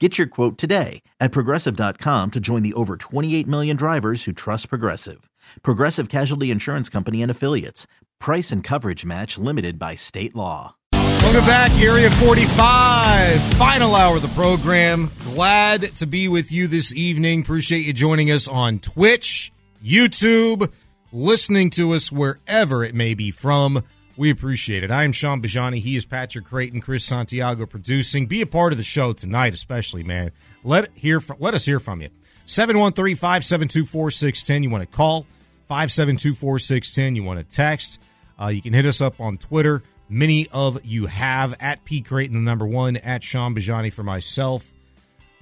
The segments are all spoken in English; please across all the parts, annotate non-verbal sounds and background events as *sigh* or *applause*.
Get your quote today at progressive.com to join the over 28 million drivers who trust Progressive. Progressive Casualty Insurance Company and Affiliates. Price and coverage match limited by state law. Welcome back, Area 45. Final hour of the program. Glad to be with you this evening. Appreciate you joining us on Twitch, YouTube, listening to us wherever it may be from. We appreciate it. I am Shaun Bijani. He is Patrick Creighton, Chris Santiago producing. Be a part of the show tonight, especially, man. Let hear from, let us hear from you. 713-572-4610. You want to call 572-4610. You want to text. Uh, you can hit us up on Twitter. Many of you have at P Creighton, the number one, at Shaun Bijani for myself.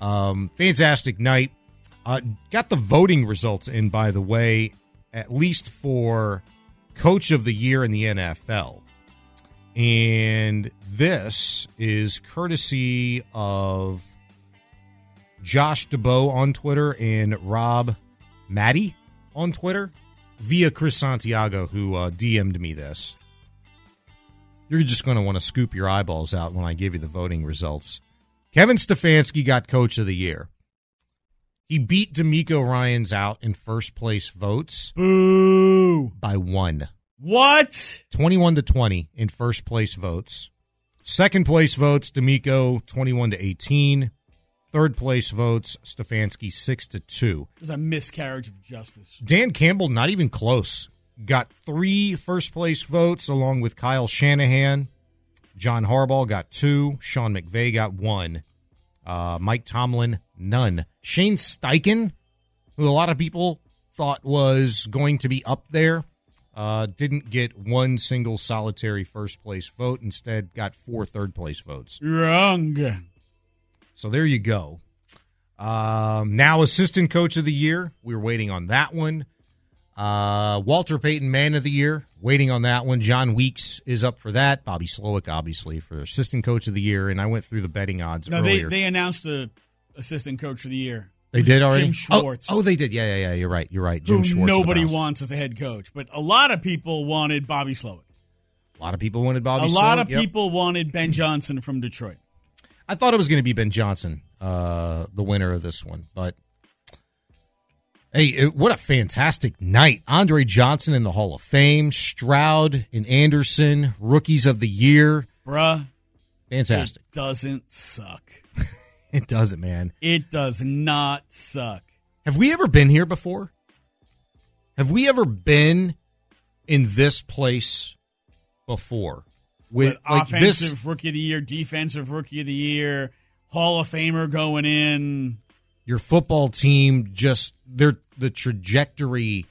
Um, fantastic night. Uh, got the voting results in, by the way, at least for coach of the year in the NFL. And this is courtesy of Josh Dubow on Twitter and Rob Maaddi on Twitter via Chris Santiago, who uh, DM'd me this. You're just going to want to scoop your eyeballs out when I give you the voting results. Kevin Stefanski got coach of the year. He beat DeMeco Ryans out in first place votes. Boo! By one. What? 21 to 20 in first place votes. Second place votes, DeMeco 21 to 18. Third place votes, Stefanski 6 to 2. It's a miscarriage of justice. Dan Campbell, not even close. Got three first place votes along with Kyle Shanahan. John Harbaugh got two. Sean McVay got one. Uh, Mike Tomlin, none. Shane Steichen, who a lot of people thought was going to be up there, uh, didn't get one single solitary first place vote. Instead, got four third place votes. Wrong. So there you go. Um, now, assistant coach of the year. We are waiting on that one. Uh, Walter Payton, man of the year. Waiting on that one. Jon Weeks is up for that. Bobby Slowik, obviously, for assistant coach of the year. And I went through the betting odds No, they they announced the assistant coach of the year. They did already. Jim Schwartz. Oh, oh, they did. Yeah, yeah, yeah. You're right. You're right. Jim Schwartz. nobody wants as a head coach, but a lot of people wanted Bobby Slowik. A lot of people wanted Bobby. a lot of yep. people wanted Ben Johnson from Detroit. I thought it was going to be Ben Johnson, uh, the winner of this one, but hey, it, what a fantastic night! Andre Johnson in the Hall of Fame, Stroud and Anderson, rookies of the year, Bruh, fantastic. it doesn't suck. *laughs* It doesn't, man. It does not suck. Have we ever been here before? Have we ever been in this place before? With But like offensive this, rookie of the year, defensive rookie of the year, Hall of Famer going in. your football team just their the trajectory.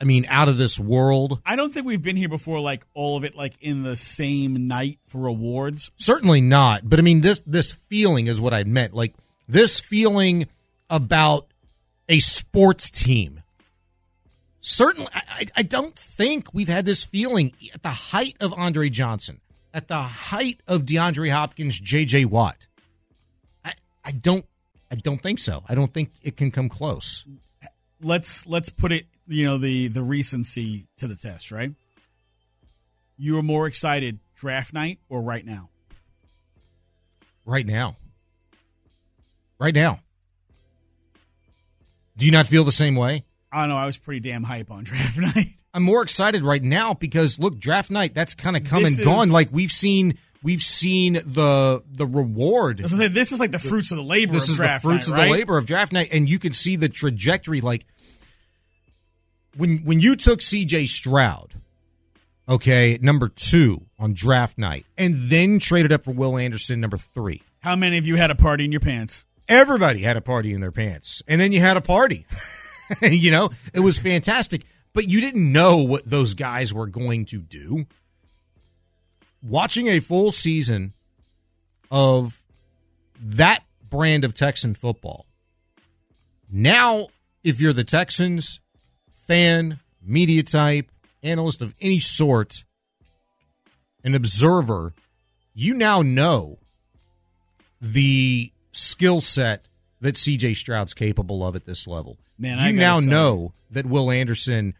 I mean, out of this world. I don't think we've been here before, like all of it, like in the same night for awards. Certainly not. But I mean, this this feeling is what I meant. Like this feeling about a sports team. Certainly, I, I- don't think we've had this feeling at the height of Andre Johnson, at the height of DeAndre Hopkins, J.J. Watt. I, I don't, I don't think so. I don't think it can come close. Let's let's put it, you know, the the recency to the test, right? You are more excited draft night or right now? Right now, right now. Do you not feel the same way? I don't know. I was pretty damn hype on *laughs* draft night. I'm more excited right now because look, draft night that's kind of come This and gone. is- Like we've seen, we've seen the the reward. I was gonna say this is like the fruits of the labor. This is the fruits night, of the labor of draft night, and you can see the trajectory. Like when when you took C.J. Stroud, okay, number two on draft night, and then traded up for Will Anderson, number three. How many of you had a party in your pants? everybody had a party in their pants and then you had a party *laughs* you know it was fantastic but you didn't know what those guys were going to do watching a full season of that brand of texan football now if you're the texans fan media type analyst of any sort an observer you now know the skill set that CJ Stroud's capable of at this level. Man, I you now know that Will Anderson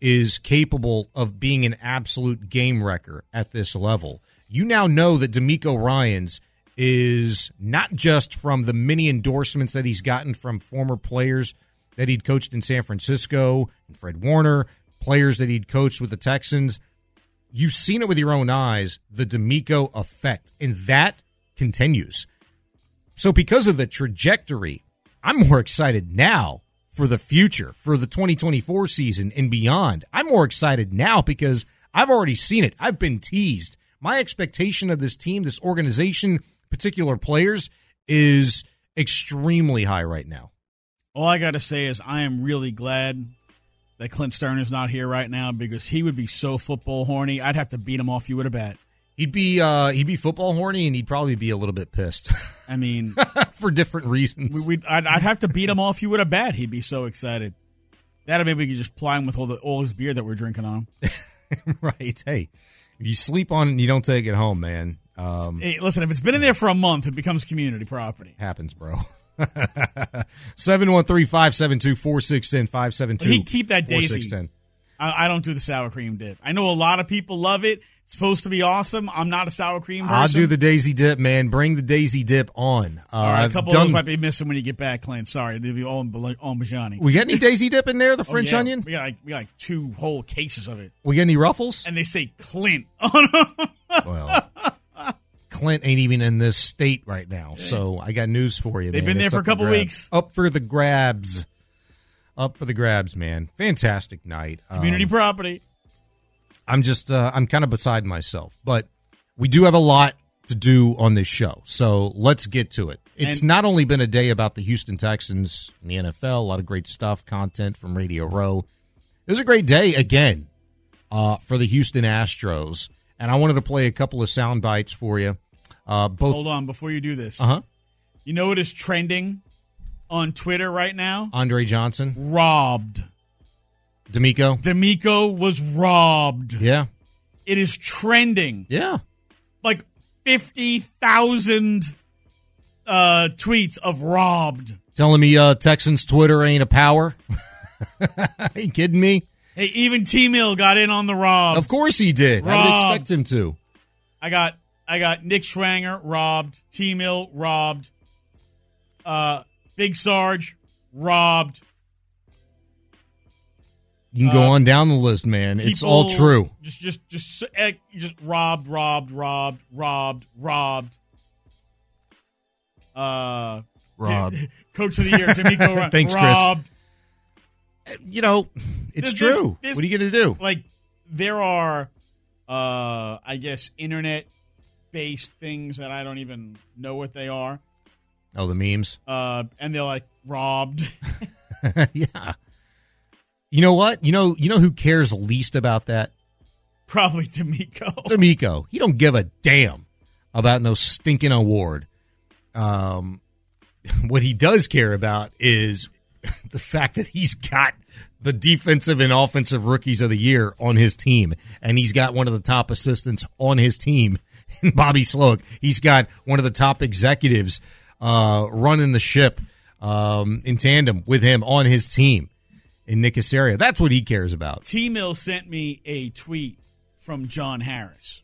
is capable of being an absolute game wrecker at this level. You now know that DeMeco Ryans is not just from the many endorsements that he's gotten from former players that he'd coached in San Francisco and Fred Warner, players that he'd coached with the Texans. You've seen it with your own eyes, the DeMeco effect, and that continues. So, because of the trajectory, I'm more excited now for the future, for the 2024 season and beyond. I'm more excited now because I've already seen it. I've been teased. My expectation of this team, this organization, particular players is extremely high right now. All I got to say is I am really glad that Clint Stern is not here right now because he would be so football horny. I'd have to beat him off you with a bat. He'd be uh he'd be football horny and he'd probably be a little bit pissed *laughs* I mean, *laughs* for different reasons. we, we'd, I'd, I'd have to beat him off you with a bat. He'd be so excited. That maybe we could just ply him with all the all his beer that we're drinking on him. *laughs* right. Hey, if you sleep on it and you don't take it home, man, um Hey, listen, if it's been in there for a month, it becomes community property. happens, bro. 713-572-4610, He keep that daisy. 572-4610. I, I don't do the sour cream dip. I know a lot of people love it. It's supposed to be awesome. I'm not a sour cream person. I'll do the daisy dip, man. Bring the daisy dip on. Uh, All right, a I've couple done- of those might be missing when you get back, Clint. Sorry, they'll be all Bijani. we got any daisy dip in there? The *laughs* Oh, French yeah. onion? We got like we got like two whole cases of it, We got any ruffles? and they say Clint. *laughs* well, Clint ain't even in this state right now, so I got news for you. They've man. been there It's for a couple weeks. Up for the grabs. Up for the grabs, man. Fantastic night. Community Um, property. I'm just uh, I'm kind of beside myself, but we do have a lot to do on this show, so let's get to it. It's And- not only been a day about the Houston Texans and the NFL, a lot of great stuff, content from Radio Row. It was a great day again uh, for the Houston Astros, and I wanted to play a couple of sound bites for you. Uh, both, Hold on, before you do this, uh huh. you know what is trending on Twitter right now? Andre Johnson, Robbed. DeMeco, DeMeco was robbed. yeah, It is trending yeah. like fifty thousand uh, tweets of robbed. Telling me uh, Texans Twitter ain't a power. *laughs* Are you kidding me? Hey, even T Mill got in on the rob. Of course he did. I would Robbed. expect him to. I got I got Nick Schwanger robbed, T Mill robbed, uh, Big Sarge robbed. You can go Uh, on down the list, man. It's all true. Just just just eh, just robbed, robbed, robbed, robbed, robbed. Uh, Rob. *laughs* Coach of the year, Ro- *laughs* Thanks, Chris. robbed. You know, it's This- this- true. this- what are you going to do? Like there are, uh, I guess internet based things that I don't even know what they are. Oh, the memes. Uh, and they're like robbed. *laughs* yeah. You know what? You know, you know who cares least about that? Probably DeMeco. *laughs* DeMeco. He don't give a damn about no stinking award. Um, *laughs* what he does care about is *laughs* the fact that he's got the defensive and offensive rookies of the year on his team, and he's got one of the top assistants on his team Bobby Slowik. He's got one of the top executives uh, running the ship um, in tandem with him on his team in Nick Caserio. That's what he cares about. T Mill sent me a tweet from John Harris.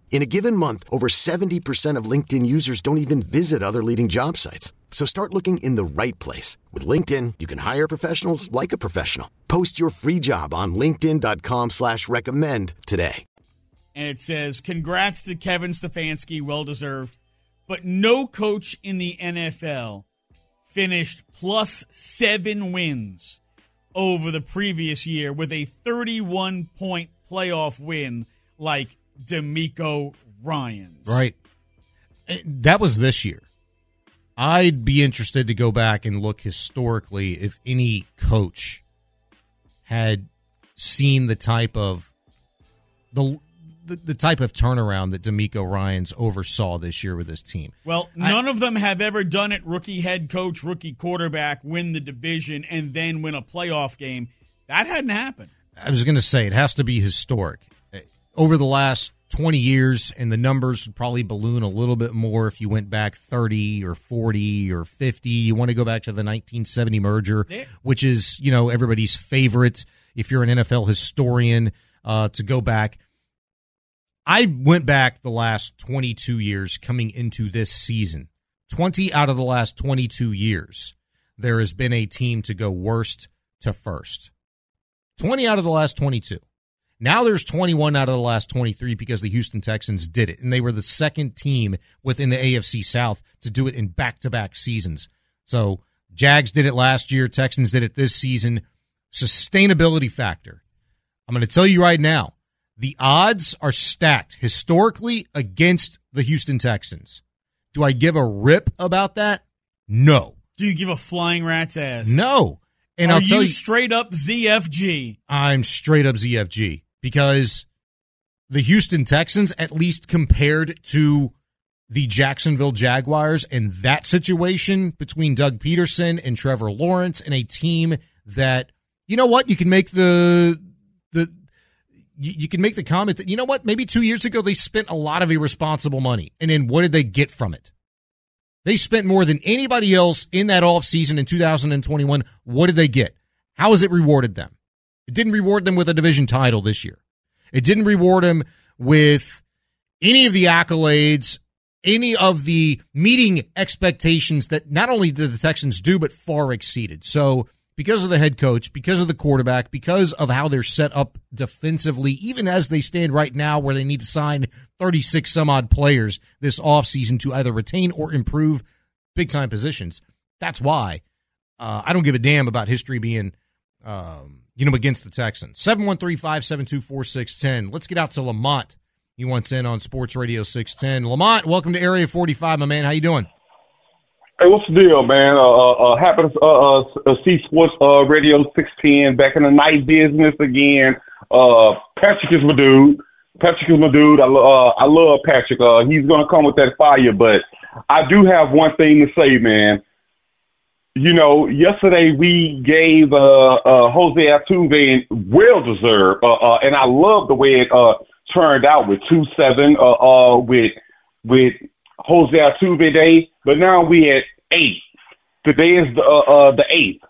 In a given month, over 70% of LinkedIn users don't even visit other leading job sites. So start looking in the right place. With LinkedIn, you can hire professionals like a professional. Post your free job on linkedin.com slash recommend today. And it says, congrats to Kevin Stefanski, well-deserved. But no coach in the NFL finished plus seven wins over the previous year with a 31-point playoff win like DeMeco Ryans. Right. Eh, That was this year. I'd be interested to go back and look historically if any coach had seen the type of the the, the type of turnaround that DeMeco Ryan's oversaw this year with his team. Well, none of them have ever done it. Rookie head coach, rookie quarterback, win the division, and then win a playoff game. That hadn't happened. I was going to say it has to be historic. Over the last 20 years, and the numbers would probably balloon a little bit more if you went back 30 or 40 or 50. You want to go back to the 1970 merger, which is, you know, everybody's favorite if you're an NFL historian uh, to go back. I went back the last 22 years coming into this season. 20 out of the last 22 years, there has been a team to go worst to first. 20 out of the last 22. Now there's 21 out of the last 23 because the Houston Texans did it. And they were the second team within the AFC South to do it in back to back seasons. So Jags did it last year. Texans did it this season. Sustainability factor. I'm going to tell you right now the odds are stacked historically against the Houston Texans. Do I give a rip about that? No. Do you give a flying rat's ass? No. And Are I'll tell you you, straight up ZFG? I'm straight up ZFG because the Houston Texans, at least compared to the Jacksonville Jaguars and that situation between Doug Pederson and Trevor Lawrence and a team that, you know what, you can make the, the, you, can make the comment that, you know what, maybe two years ago they spent a lot of irresponsible money. And then what did they get from it? They spent more than anybody else in that offseason in 2021. What did they get? How has it rewarded them? It didn't reward them with a division title this year. It didn't reward them with any of the accolades, any of the meeting expectations that not only did the Texans do, but far exceeded. So, because of the head coach, because of the quarterback, because of how they're set up defensively, even as they stand right now, where they need to sign 36 some odd players this offseason to either retain or improve big time positions, that's why uh, I don't give a damn about history being um, you know, against the Texans. 713-572-4610. Let's get out to Lamont. He wants in on Sports Radio 610. Lamont, welcome to Area 45, my man. How you doing? Hey, what's the deal, man? Uh, uh, uh happy to uh, uh, see Sports uh, Radio 610 back in the night business again. Uh, Patrick is my dude. Patrick is my dude. I, uh, I love Patrick. Uh, he's going to come with that fire, but I do have one thing to say, man. You know, yesterday we gave uh, uh, Jose Altuve well deserved, uh, uh, and I love the way it uh, turned out with two seven uh, uh, with with Jose Altuve Day. but now we at eight. Today is the uh, uh, the eighth.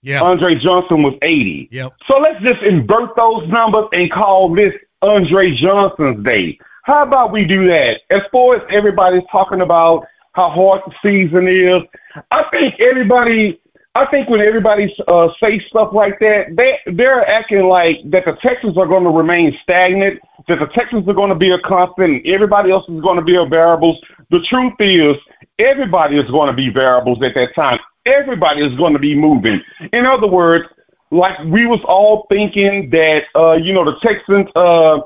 Yeah. Andre Johnson was 80. Yep. So let's just invert those numbers and call this Andre Johnson's day. How about we do that? As far as everybody's talking about how hard the season is, I think everybody, I think when everybody uh, say stuff like that, they they're acting like that the Texans are going to remain stagnant, that the Texans are going to be a constant, and everybody else is going to be a variables. The truth is, everybody is going to be variables at that time. Everybody is going to be moving. In other words, like we was all thinking that uh, you know the Texans. Uh,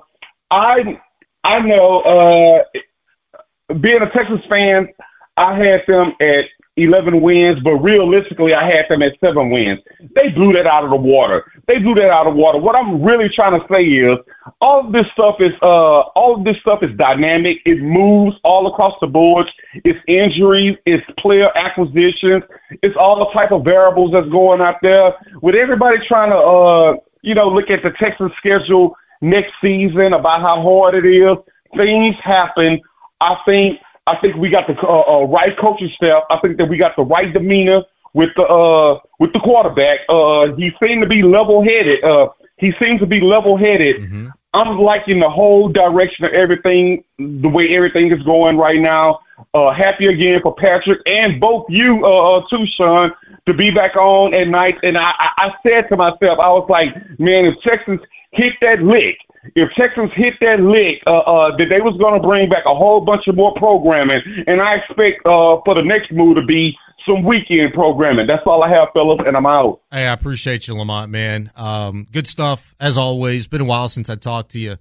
I I know uh, being a Texas fan, I had them at 11 wins, but realistically, I had them at seven wins. They blew that out of the water. They blew that out of the water. What I'm really trying to say is, all of this stuff is uh, all of this stuff is dynamic. It moves all across the board. It's injuries, it's player acquisitions, it's all the type of variables that's going out there. With everybody trying to, uh, you know, look at the Texas schedule next season about how hard it is, things happen. I think I think we got the uh, uh, right coaching staff. I think that we got the right demeanor with the uh, with the quarterback. Uh, he seemed to be level headed. Uh, he seems to be level headed. Mm-hmm. I'm liking the whole direction of everything, the way everything is going right now. Uh, happy again for Patrick and both you, uh, uh too, Shaun, to be back on at night. And I, I said to myself, I was like, man, if Texans hit that lick, if Texas hit that lick, uh, uh, that they was going to bring back a whole bunch of more programming, and I expect uh, for the next move to be some weekend programming. That's all I have, fellas, and I'm out. Hey, I appreciate you, Lamont, man. Um, good stuff as always. Been a while since I talked to you.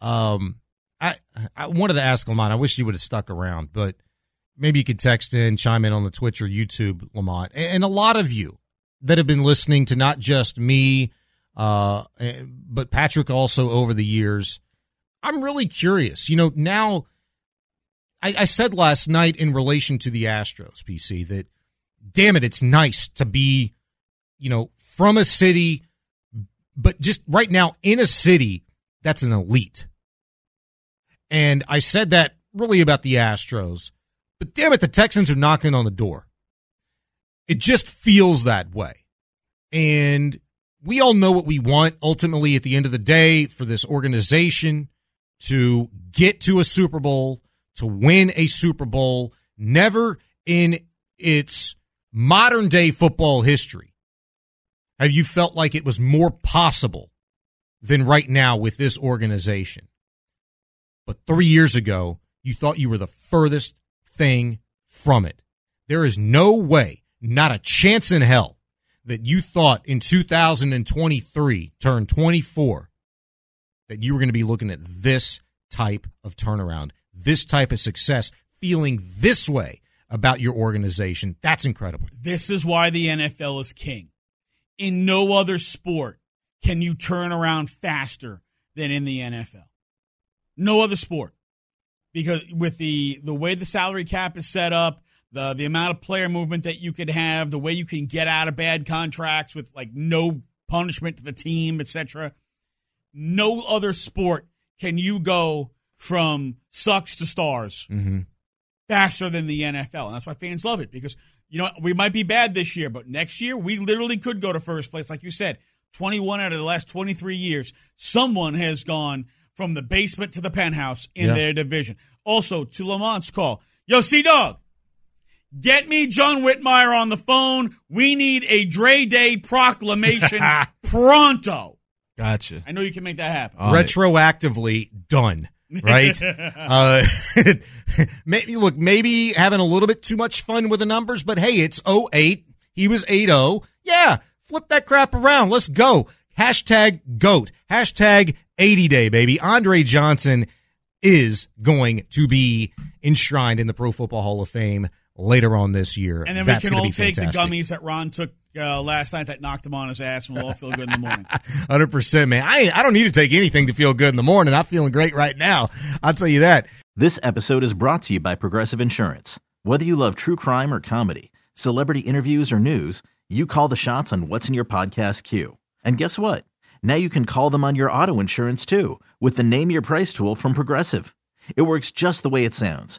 Um, I I wanted to ask Lamont. I wish you would have stuck around, but maybe you could text in, chime in on the Twitch or YouTube, Lamont, and a lot of you that have been listening to not just me uh, eh, but Patrick also over the years. I'm really curious. You know, now I, I said last night in relation to the Astros, PC, that damn it, it's nice to be, you know, from a city, but just right now in a city that's an elite. And I said that really about the Astros, but damn it, the Texans are knocking on the door. It just feels that way. And we all know what we want ultimately at the end of the day for this organization to get to a Super Bowl, to win a Super Bowl. Never in its modern day football history have you felt like it was more possible than right now with this organization. But three years ago, you thought you were the furthest thing from it. There is no way, not a chance in hell, that you thought in 2023, turn 24, that you were going to be looking at this type of turnaround, this type of success, feeling this way about your organization. That's incredible. This is why the NFL is king. In no other sport can you turn around faster than in the NFL. No other sport. Because with the the way the salary cap is set up, the the amount of player movement that you could have, the way you can get out of bad contracts with like no punishment to the team, etc. No other sport can you go from sucks to stars mm-hmm. faster than the NFL, and that's why fans love it because you know we might be bad this year, but next year we literally could go to first place, like you said. 21 out of the last 23 years, someone has gone from the basement to the penthouse in yeah. their division. Also, to Lamont's call, yo, C Dog, Get me John Whitmire on the phone. We need a Dre Day proclamation *laughs* pronto. Gotcha. I know you can make that happen. All Retroactively right. done. Right? *laughs* uh, *laughs* maybe look, maybe having a little bit too much fun with the numbers, but hey, it's 08. He was 8-0. Yeah, flip that crap around. Let's go. Hashtag GOAT. Hashtag 80 day, baby. Andre Johnson is going to be enshrined in the Pro Football Hall of Fame later on this year. And then That's we can all take fantastic. the gummies that Ron took uh, last night that knocked him on his ass, and we'll all feel good in the morning. *laughs* Hundred percent, man. I I don't need to take anything to feel good in the morning. I'm feeling great right now. I'll tell you that. This episode is brought to you by Progressive Insurance. Whether you love true crime or comedy, celebrity interviews or news, you call the shots on what's in your podcast queue. And guess what? Now you can call them on your auto insurance too with the Name Your Price tool from Progressive. It works just the way it sounds